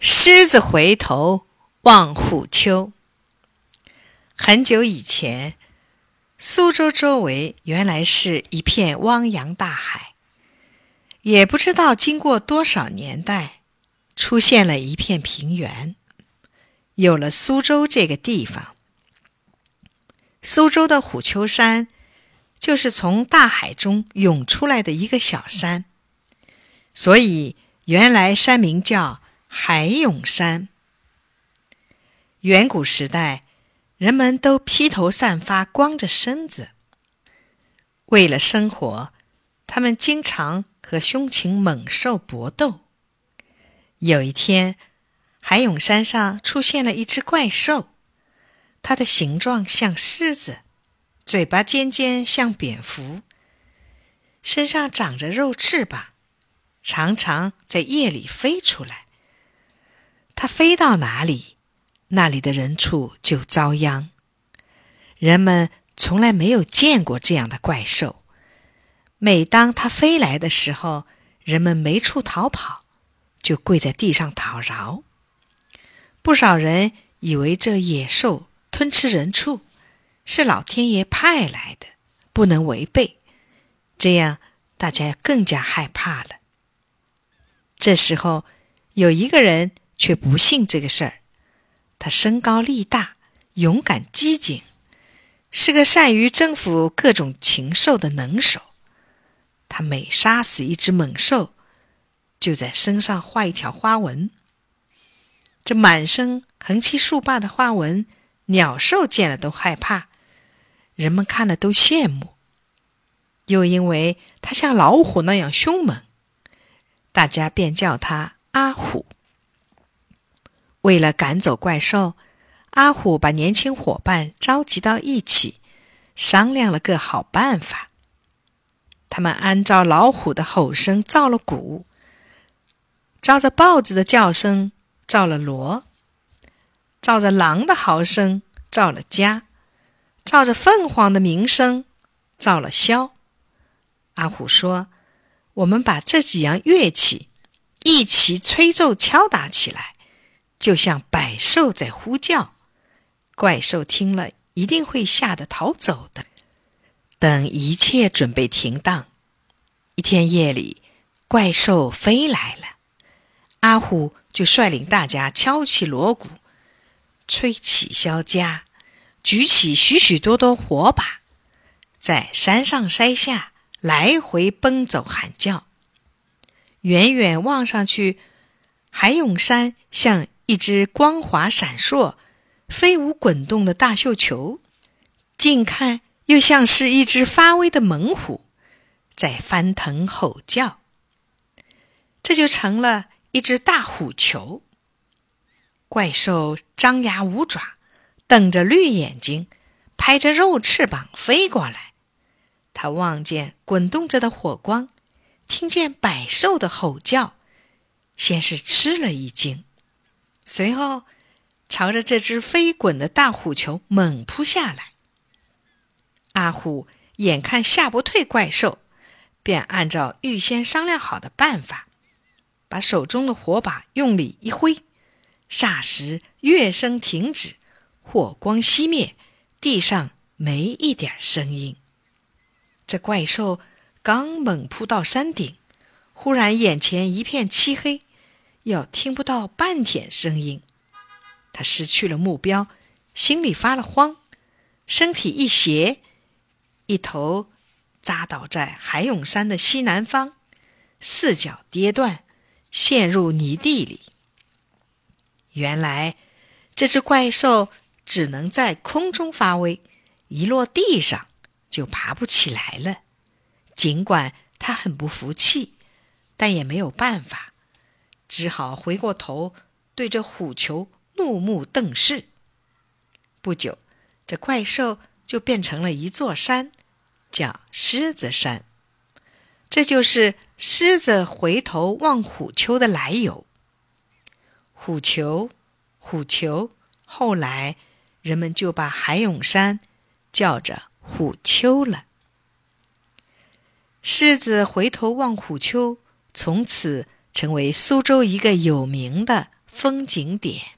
狮子回头望虎丘。很久以前，苏州周围原来是一片汪洋大海。也不知道经过多少年代，出现了一片平原，有了苏州这个地方。苏州的虎丘山，就是从大海中涌出来的一个小山，所以原来山名叫。海涌山。远古时代，人们都披头散发、光着身子。为了生活，他们经常和凶禽猛兽搏斗。有一天，海涌山上出现了一只怪兽，它的形状像狮子，嘴巴尖尖像蝙蝠，身上长着肉翅膀，常常在夜里飞出来。它飞到哪里，那里的人畜就遭殃。人们从来没有见过这样的怪兽。每当它飞来的时候，人们没处逃跑，就跪在地上讨饶。不少人以为这野兽吞吃人畜，是老天爷派来的，不能违背。这样，大家更加害怕了。这时候，有一个人。却不信这个事儿。他身高力大，勇敢机警，是个善于征服各种禽兽的能手。他每杀死一只猛兽，就在身上画一条花纹。这满身横七竖八的花纹，鸟兽见了都害怕，人们看了都羡慕。又因为他像老虎那样凶猛，大家便叫他阿虎。为了赶走怪兽，阿虎把年轻伙伴召集到一起，商量了个好办法。他们按照老虎的吼声造了鼓，照着豹子的叫声造了锣，照着狼的嚎声造了家，照着凤凰的鸣声造了箫。阿虎说：“我们把这几样乐器一起吹奏敲打起来。”就像百兽在呼叫，怪兽听了一定会吓得逃走的。等一切准备停当，一天夜里，怪兽飞来了，阿虎就率领大家敲起锣鼓，吹起箫笳，举起许许多多火把，在山上山下来回奔走喊叫。远远望上去，海涌山像。一只光滑闪烁、飞舞滚动的大绣球，近看又像是一只发威的猛虎在翻腾吼叫。这就成了一只大虎球。怪兽张牙舞爪，瞪着绿眼睛，拍着肉翅膀飞过来。他望见滚动着的火光，听见百兽的吼叫，先是吃了一惊。随后，朝着这只飞滚的大虎球猛扑下来。阿虎眼看吓不退怪兽，便按照预先商量好的办法，把手中的火把用力一挥，霎时乐声停止，火光熄灭，地上没一点声音。这怪兽刚猛扑到山顶，忽然眼前一片漆黑。要听不到半点声音，他失去了目标，心里发了慌，身体一斜，一头扎倒在海涌山的西南方，四脚跌断，陷入泥地里。原来这只怪兽只能在空中发威，一落地上就爬不起来了。尽管他很不服气，但也没有办法。只好回过头，对着虎球怒目瞪视。不久，这怪兽就变成了一座山，叫狮子山。这就是“狮子回头望虎丘”的来由。虎丘，虎丘，后来人们就把海涌山叫着虎丘了。狮子回头望虎丘，从此。成为苏州一个有名的风景点。